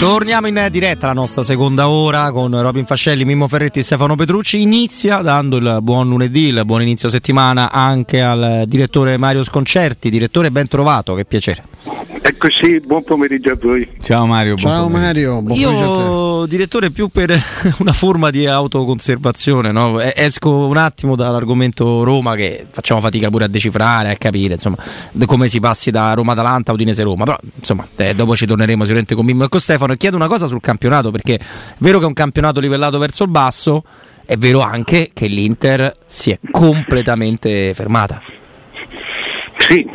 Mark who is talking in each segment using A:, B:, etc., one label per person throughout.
A: Torniamo in diretta la nostra seconda ora con Robin Fascelli, Mimmo Ferretti e Stefano Petrucci. Inizia dando il buon lunedì, il buon inizio settimana anche al direttore Mario Sconcerti. Direttore, ben trovato, che piacere.
B: Eccoci, buon pomeriggio a voi.
C: Ciao Mario.
D: Ciao Mario, buon
A: Io, direttore, più per una forma di autoconservazione, no? esco un attimo dall'argomento Roma che facciamo fatica pure a decifrare, a capire insomma, come si passi da Roma-Atalanta a Udinese-Roma, però insomma eh, dopo ci torneremo sicuramente con Mimmo e con Stefano e chiedo una cosa sul campionato perché è vero che è un campionato livellato verso il basso, è vero anche che l'Inter si è completamente fermata.
B: Sì,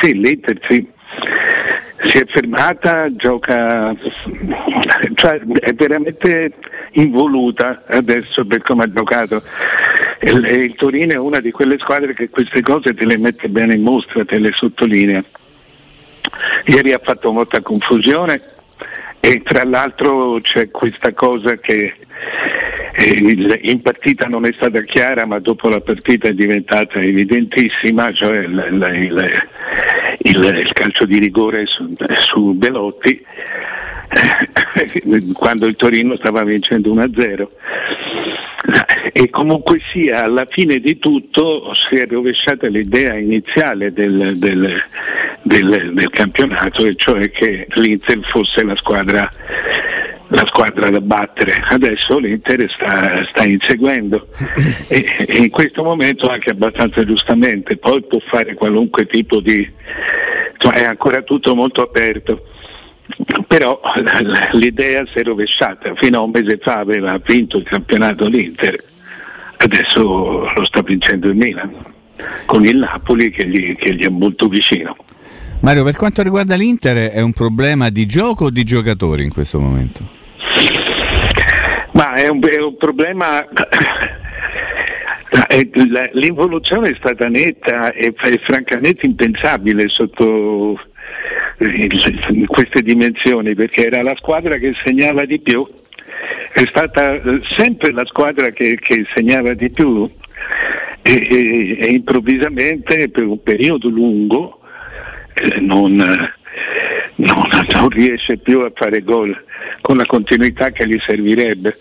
B: sì, l'Inter sì si è fermata, gioca, cioè è veramente involuta adesso per come ha giocato. Il, il, Torino è una di quelle squadre che queste cose te le mette bene in mostra, te le sottolinea. Ieri ha fatto molta confusione e tra l'altro c'è questa cosa che eh, in partita non è stata chiara ma dopo la partita è diventata evidentissima, cioè il, il, il, il calcio di rigore su, su Belotti eh, quando il Torino stava vincendo 1-0 e comunque sia alla fine di tutto si è rovesciata l'idea iniziale del, del, del, del campionato e cioè che l'Inter fosse la squadra la squadra da battere. Adesso l'Inter sta, sta inseguendo e, e, in questo momento anche abbastanza giustamente, poi può fare qualunque tipo di... Cioè è ancora tutto molto aperto. Però l'idea si è rovesciata, fino a un mese fa aveva vinto il campionato l'Inter, adesso lo sta vincendo il Milan, con il Napoli che gli, che gli è molto vicino.
C: Mario, per quanto riguarda l'Inter è un problema di gioco o di giocatori in questo momento?
B: Ma è un, è un problema L'involuzione è stata netta e, e francamente impensabile sotto il, queste dimensioni perché era la squadra che segnava di più, è stata eh, sempre la squadra che, che segnava di più e, e, e, improvvisamente per un periodo lungo eh, non, non, non riesce più a fare gol con la continuità che gli servirebbe.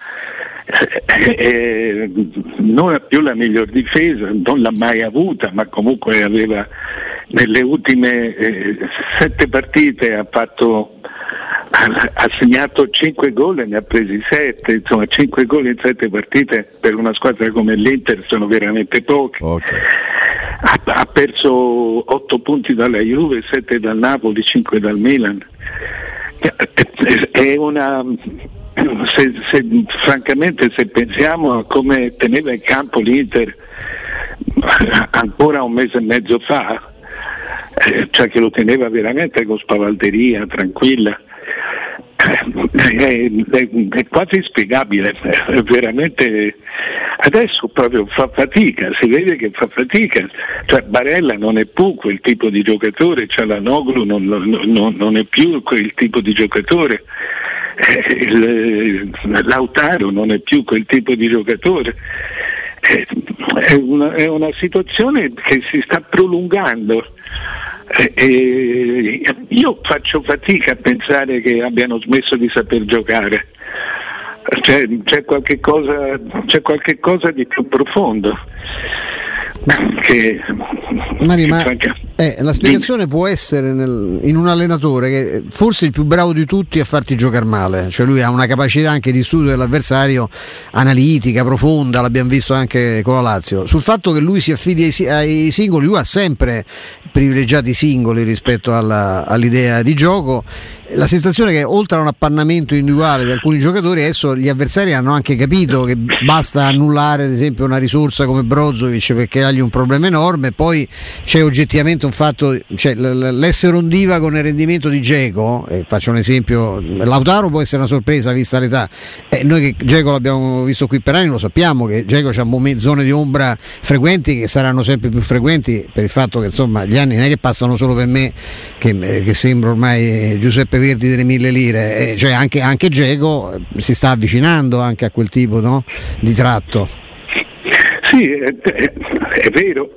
B: Eh, eh, non ha più la miglior difesa, non l'ha mai avuta, ma comunque aveva nelle ultime eh, sette partite ha, fatto, ha, segnato 5 gol e ne ha presi 7, insomma 5 gol in 7 partite per una squadra come l'Inter sono veramente pochi. Okay. Ha, ha, perso 8 punti dalla Juve, 7 dal Napoli, 5 dal Milan. È una, se, se, francamente se pensiamo a come teneva in campo l'Inter ancora un mese e mezzo fa, eh, cioè che lo teneva veramente con spavalderia, tranquilla, è, è, è, quasi inspiegabile, è veramente. Adesso proprio fa fatica, si vede che fa fatica, cioè Barella non è più quel tipo di giocatore, cioè la Noglu non, non, non è più quel tipo di giocatore, eh, il, Lautaro non è più quel tipo di giocatore. Eh, è una, è una situazione che si sta prolungando eh, io faccio fatica a pensare che abbiano smesso di saper giocare. C'è, c'è, qualche, cosa, c'è qualche cosa di più profondo. Che,
D: Mari, ma eh, la spiegazione può essere nel, in un allenatore che forse è il più bravo di tutti a farti giocare male, cioè lui ha una capacità anche di studio dell'avversario analitica, profonda, l'abbiamo visto anche con la Lazio. Sul fatto che lui si affidi ai, ai singoli, lui ha sempre privilegiato i singoli rispetto alla, all'idea di gioco. La sensazione che oltre a un appannamento individuale di alcuni giocatori, adesso gli avversari hanno anche capito che basta annullare ad esempio una risorsa come Brozovic perché ha un problema enorme, poi c'è oggettivamente un fatto, cioè l'essere ondiva il rendimento di Geco, faccio un esempio, Lautaro può essere una sorpresa vista l'età, eh, noi che Geco l'abbiamo visto qui per anni lo sappiamo che Geco ha zone di ombra frequenti che saranno sempre più frequenti per il fatto che insomma gli anni non è che passano solo per me che, eh, che sembra ormai Giuseppe Giuseppe Verdi delle mille lire, eh, cioè anche, anche Geco eh, si sta avvicinando anche a quel tipo no? di tratto.
B: Sì, è, è, è vero,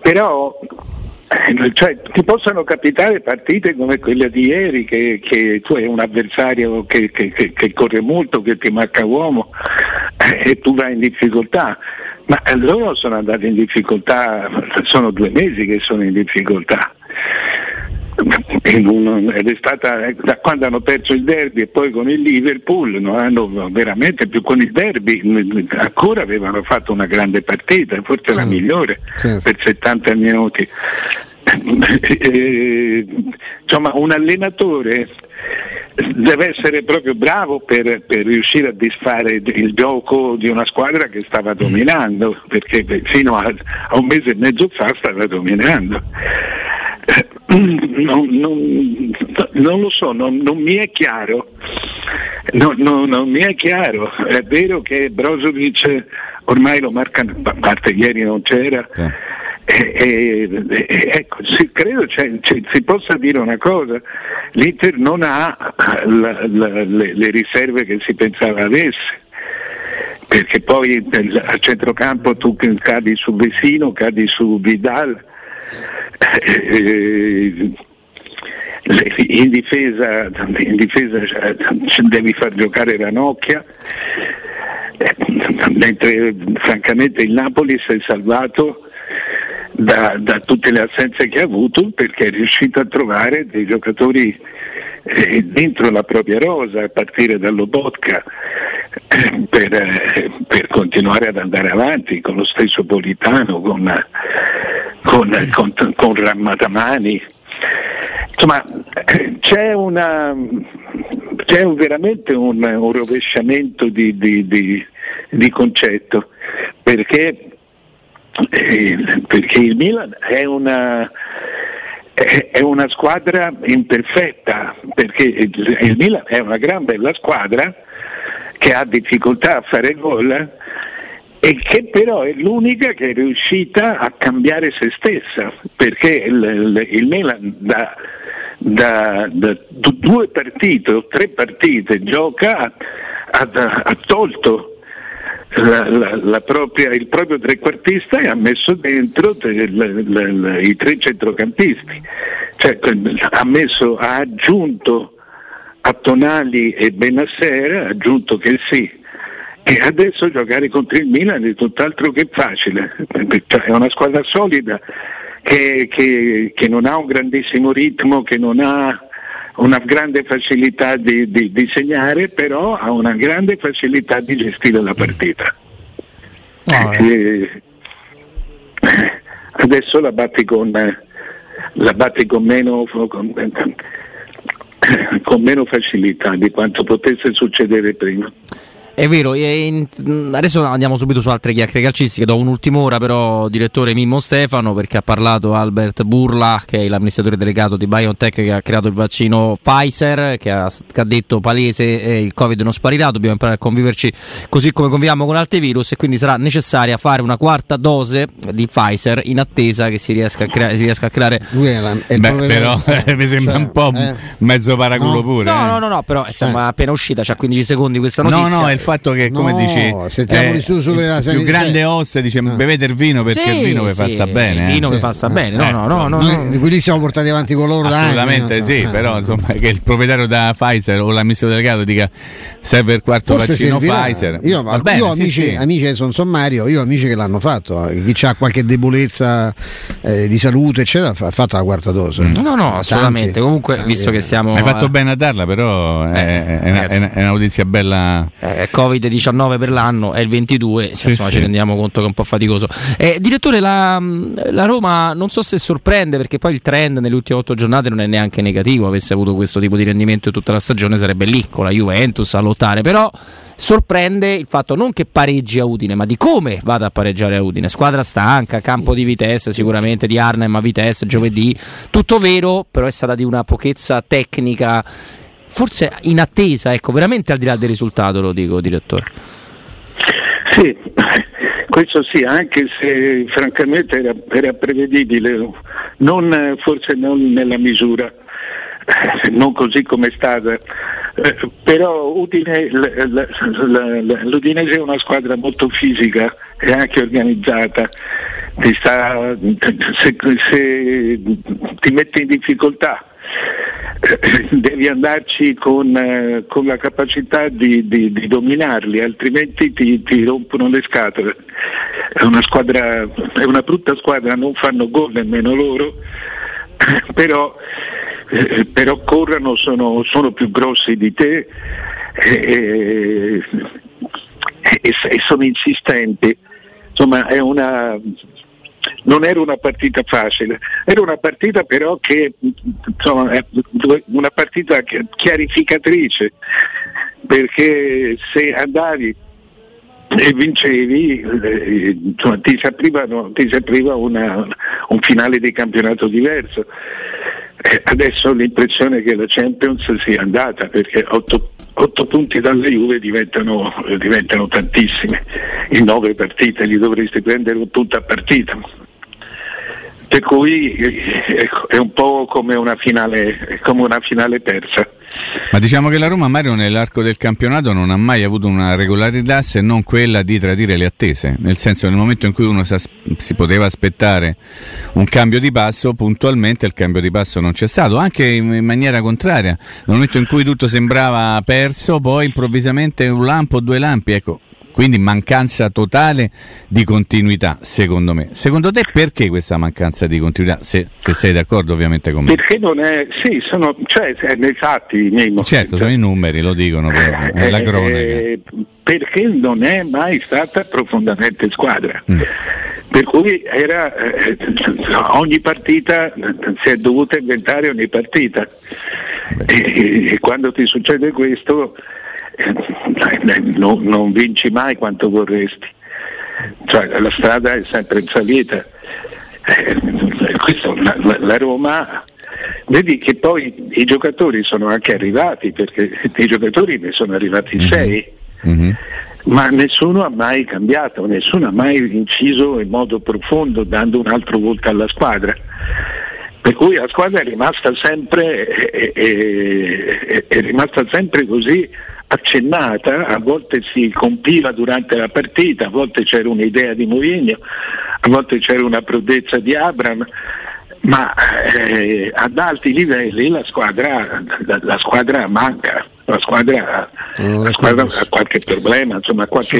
B: però Eh, cioè, ti possono capitare partite come quella di ieri che, che tu hai un avversario che, che, che, corre molto, che ti manca uomo eh, e tu vai in difficoltà. Ma loro sono andati in difficoltà, sono due mesi che sono in difficoltà. ed è stata da quando hanno perso il derby e poi con il Liverpool non hanno veramente più con il derby ancora avevano fatto una grande partita forse la migliore certo. per 70 minuti eh, insomma un allenatore deve essere proprio bravo per, per, riuscire a disfare il gioco di una squadra che stava dominando perché fino a, a un mese e mezzo fa stava dominando non, non, non, lo so, non, non, mi è chiaro. non mi è chiaro. È vero che Brozovic ormai lo marca, a parte ieri non c'era. Eh. E, e, ecco, sì, credo cioè, cioè, si possa dire una cosa, l'Inter non ha la, la, le, le riserve che si pensava avesse. Perché poi a centrocampo tu cadi su Vesino, cadi su Vidal, eh, in difesa, in difesa devi far giocare Ranocchia eh, mentre francamente il Napoli si è salvato da, da, tutte le assenze che ha avuto perché è riuscito a trovare dei giocatori eh, dentro la propria rosa a partire dallo eh, per, eh, per, continuare ad andare avanti con lo stesso Politano con, con, con, con Rammatamani insomma c'è, una, c'è un, veramente un, un rovesciamento di, di, di, di concetto perché, eh, perché il Milan è una è una squadra imperfetta perché il Milan è una gran bella squadra che ha difficoltà a fare gol e che però è l'unica che è riuscita a cambiare se stessa perché il, il, il Milan da, da, da, due partite o tre partite gioca ha, ha tolto la, la, la propria, il proprio trequartista e ha messo dentro la, i tre centrocampisti, cioè, ha, messo, ha aggiunto a Tonali e Benasser, ha aggiunto che sì. E adesso giocare contro il Milan è tutt'altro che facile, cioè, è una squadra solida che, che, che non ha un grandissimo ritmo, che non ha una grande facilità di, di, di, segnare, però ha una grande facilità di gestire la partita. Oh, eh. adesso la batti con, la batti con meno, con, con meno facilità di quanto potesse succedere prima.
A: È vero, in, adesso andiamo subito su altre chiacchiere calcistiche, do un'ultima ora però direttore Mimmo Stefano perché ha parlato Albert Burla che è l'amministratore delegato di BioNTech che ha creato il vaccino Pfizer che ha, che ha detto palese eh, il Covid non sparirà, dobbiamo imparare a conviverci così come conviviamo con altri virus e quindi sarà necessaria fare una quarta dose di Pfizer in attesa che si riesca a, crea- si riesca a creare...
C: Beh, però eh, mi sembra cioè, un po' eh. mezzo paraculo no. pure.
A: No, eh. no, no, no, però insomma eh. appena uscita, c'ha 15 secondi questa notizia.
C: No, no, il fatto che, come
D: no,
C: dici,
D: sentiamo eh, su, su il
C: più grande ossa dice ah. bevete il vino perché sì, il vino vi fa sta bene.
A: Il vino
C: eh.
A: vi fa sta bene, no, no, no, no,
D: no. Qui li siamo portati avanti con loro
C: Assolutamente sì, eh. però insomma che il proprietario da Pfizer o l'amministratore delegato dica serve il quarto Forse vaccino servirà. Pfizer.
D: Io, bene, io amici, sì, amici che sono sommario, io amici che l'hanno fatto, chi ha qualche debolezza eh, di salute eccetera ha fatto la quarta dose. Mm.
A: No, no, assolutamente. Comunque, visto che siamo
C: Hai fatto bene a darla, però è, è, una notizia bella.
A: Covid-19 per l'anno è il 22, cioè, sì, insomma, sì. ci rendiamo conto che è un po' faticoso. Eh, direttore, la, la, Roma non so se sorprende perché poi il trend nelle ultime otto giornate non è neanche negativo, avesse avuto questo tipo di rendimento tutta la stagione sarebbe lì con la Juventus a lottare, però sorprende il fatto non che pareggi a Udine, ma di come vada a pareggiare a Udine. Squadra stanca, campo di Vitesse sicuramente, di Arnhem a Vitesse giovedì, tutto vero, però è stata di una pochezza tecnica forse in attesa, ecco, veramente al di là del risultato, lo dico, direttore.
B: Sì, questo sì, anche se francamente era, era prevedibile, non, forse non nella misura, non così come è stata. Eh, però Udine, l'Udinese è una squadra molto fisica e anche organizzata ti, sta, se, se ti mette in difficoltà devi andarci con, eh, con la capacità di, di, di, dominarli, altrimenti ti, ti, rompono le scatole. È una, squadra, è una brutta squadra, non fanno gol nemmeno loro, però, eh, però corrono, sono, sono, più grossi di te e, e, e sono insistenti. Insomma, è una, non era una partita facile, era una partita però che, insomma, una partita chiarificatrice, perché se andavi e vincevi eh, insomma, ti si apriva, ti si apriva una, un finale di campionato diverso. Eh, adesso ho l'impressione che la Champions sia andata perché 8, 8 punti dalla Juve diventano, diventano tantissimi, in 9 partite li dovresti prendere un punto a partita per cui eh, è un po' come una finale, come una finale persa.
C: Ma diciamo che la Roma Mario nell'arco del campionato non ha mai avuto una regolarità se non quella di tradire le attese, nel senso nel momento in cui uno si poteva aspettare un cambio di passo, puntualmente il cambio di passo non c'è stato, anche in maniera contraria, nel momento in cui tutto sembrava perso, poi improvvisamente un lampo, due lampi, ecco, quindi mancanza totale di continuità, secondo me. Secondo te perché questa mancanza di continuità? Se, se sei d'accordo ovviamente con me.
B: Perché non è, sì, sono, cioè, nei fatti. Nei
C: certo, sono i numeri, lo dicono proprio, è la eh, cronaca. Eh,
B: perché non è mai stata profondamente squadra. Mm. Per cui era, eh, ogni partita si è dovuta inventare ogni partita. E, e, quando ti succede questo eh, non, non vinci mai quanto vorresti. Cioè, la strada è sempre in salita. Eh, questo, la, la, Roma, vedi che poi i giocatori sono anche arrivati, perché i giocatori ne sono arrivati mm-hmm. sei, mm-hmm. ma nessuno ha mai cambiato, nessuno ha mai inciso in modo profondo dando un altro volto alla squadra. Per cui la squadra è rimasta sempre, è, è, è rimasta sempre così accennata, a volte si compiva durante la partita, a volte c'era un'idea di Mourinho, a volte c'era una prodezza di Abram, ma eh, ad alti livelli la squadra, la, la squadra manca. La squadra, la squadra ha qualche problema, insomma, qualche,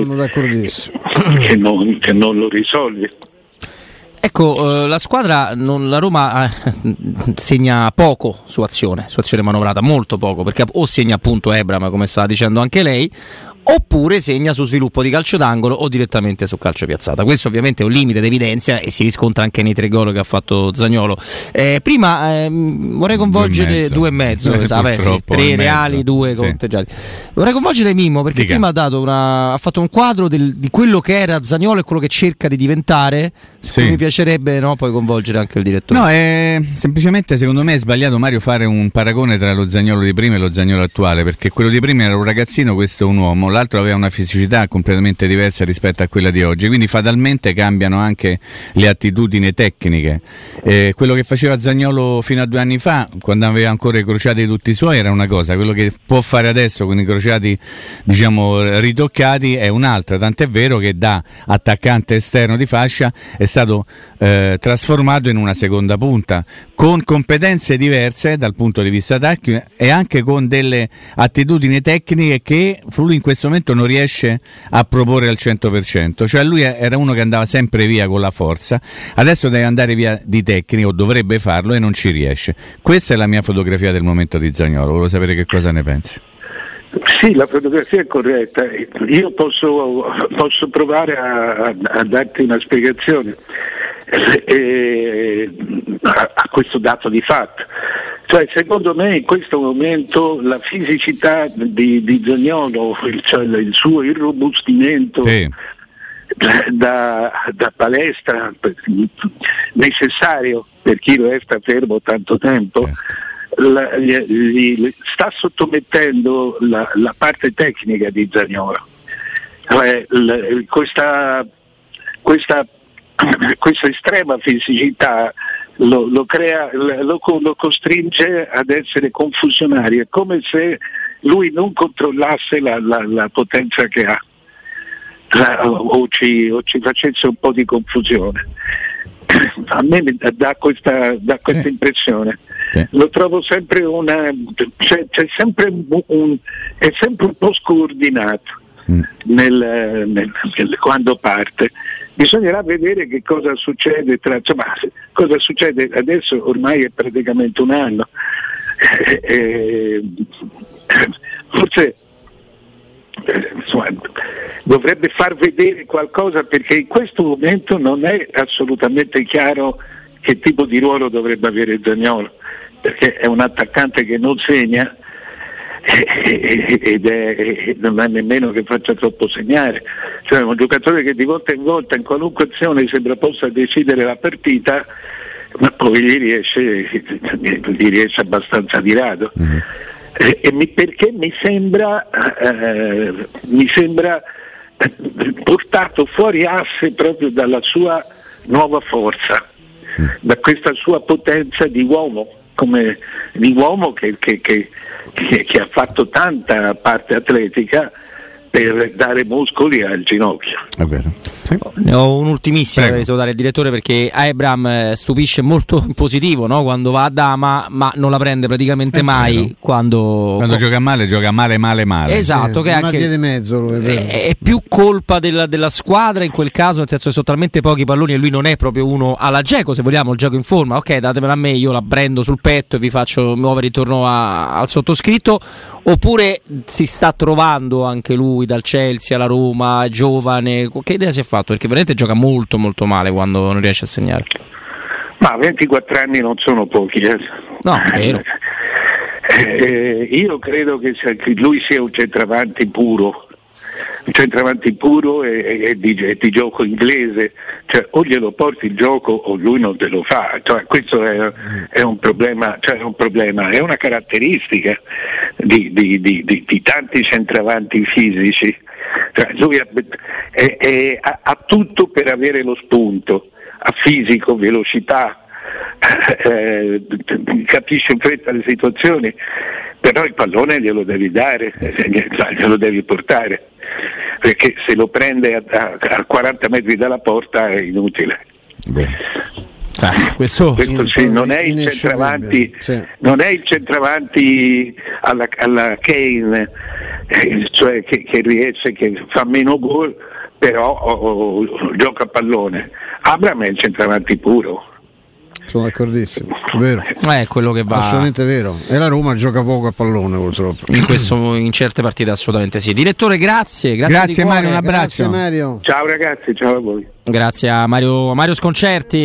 B: che, non, che non lo risolve.
A: Ecco, eh, la squadra, non, la Roma eh, segna poco su azione, su azione manovrata, molto poco, perché o segna appunto Ebram, come stava dicendo anche lei, oppure segna su sviluppo di calcio d'angolo o direttamente su calcio piazzata. Questo ovviamente è un limite d'evidenza e si riscontra anche nei tre gol che ha fatto Zagnolo. Eh, prima ehm, vorrei coinvolgere due e mezzo, due e mezzo vabbè, sì, tre reali, due sì. conteggiati. Vorrei coinvolgere Mimmo perché Dica. prima ha, una, ha, fatto un quadro del, di quello che era Zagnolo e quello che cerca di diventare. Sì. Mi piacerebbe no, poi coinvolgere anche il direttore.
C: No, è, semplicemente secondo me è sbagliato Mario fare un paragone tra lo Zagnolo di prima e lo Zagnolo attuale, perché quello di prima era un ragazzino, questo è un uomo l'altro aveva una fisicità completamente diversa rispetto a quella di oggi, quindi fatalmente cambiano anche le attitudini tecniche. Eh, quello che faceva Zagnolo fino a due anni fa, quando aveva ancora i crociati tutti i suoi, era una cosa, quello che può fare adesso con i crociati diciamo, ritoccati è un'altra, tant'è vero che da attaccante esterno di fascia è stato eh, trasformato in una seconda punta, con competenze diverse dal punto di vista tecnico e anche con delle attitudini tecniche che lui in questo momento non riesce a proporre al 100%, cioè lui era uno che andava sempre via con la forza, adesso deve andare via di tecnico, dovrebbe farlo e non ci riesce. Questa è la mia fotografia del momento di Zagnolo, volevo sapere che cosa ne pensi.
B: Sì, la fotografia è corretta. Io posso, posso provare a, a, darti una spiegazione eh, a, a questo dato di fatto. Cioè, secondo me in questo momento la fisicità di, di Zagnolo, cioè il suo irrobustimento sì. da, da, palestra necessario per chi resta fermo tanto tempo, certo. La, gli, gli, sta sottomettendo la, la, parte tecnica di Zagnolo. Cioè, questa, questa, questa estrema fisicità lo, lo, crea, lo, lo costringe ad essere confusionario, è come se lui non controllasse la, la, la potenza che ha. o ci, o ci facesse un po' di confusione. A me dà questa, dà questa impressione. Sì. Lo trovo sempre una. C'è sempre un, è sempre un po' scordinato mm. nel, nel, nel, quando parte. Bisognerà vedere che cosa succede tra. Insomma, cosa succede adesso ormai è praticamente un anno. Eh, eh, forse eh, insomma, dovrebbe far vedere qualcosa perché in questo momento non è assolutamente chiaro che tipo di ruolo dovrebbe avere Zagnolo, perché è un attaccante che non segna ed è, non è nemmeno che faccia troppo segnare, cioè un giocatore che di volta in volta in qualunque azione sembra possa decidere la partita, ma poi gli riesce, gli riesce abbastanza di rado. Mm-hmm. Eh, mi, perché mi sembra, eh, mi sembra portato fuori asse proprio dalla sua nuova forza, mm. da questa sua potenza di uomo, come, di uomo che, che, che, che ha fatto tanta parte atletica per dare muscoli al ginocchio.
C: È vero.
A: Sì. Ne ho un'ultimissima per salutare il direttore perché Abram eh, stupisce molto in positivo no? quando va a Dama, ma non la prende praticamente mai quando,
C: quando gioca male, gioca male, male, male.
A: Esatto, che anche
D: di mezzo,
A: è, è, più colpa della, della, squadra in quel caso, nel senso che sono talmente pochi palloni e lui non è proprio uno alla Geco, se vogliamo, il gioco in forma. Ok, datemela a me, io la prendo sul petto e vi faccio muovere intorno a, al sottoscritto. Oppure si sta trovando anche lui dal Chelsea alla Roma, giovane. Che idea si è fatto? Perché veramente gioca molto molto male quando non riesce a segnare.
B: Ma 24 anni non sono pochi. Eh.
A: No, è vero.
B: Eh, io credo che lui sia un centravanti puro, un centravanti puro e, e, di, e, di, gioco inglese, cioè, o glielo porti il gioco o lui non te lo fa, cioè, questo è, è, un problema, cioè, è, un problema, è una caratteristica di, di, di tanti centravanti fisici. Cioè, lui ha, è, è, ha, tutto per avere lo spunto, ha fisico, velocità, eh, capisce in fretta le situazioni, però il pallone glielo devi dare, glielo devi portare, perché se lo prende a, a, a 40 metri dalla porta è inutile.
A: Ah, questo,
B: questo sì, non, è il centravanti, sì. non è il centravanti alla, alla Kane eh, cioè che, che, riesce, che fa meno gol, però oh, oh, gioca a pallone. Abram è il centravanti puro.
D: Sono d'accordissimo, vero.
A: Eh, è quello che va.
D: Assolutamente vero. E la Roma gioca poco a pallone purtroppo.
A: In, questo, in certe partite assolutamente sì. Direttore, grazie. Grazie,
C: grazie Mario, un abbraccio.
D: Grazie, Mario.
B: Ciao ragazzi, ciao a voi.
A: Grazie a Mario, Mario Sconcerti.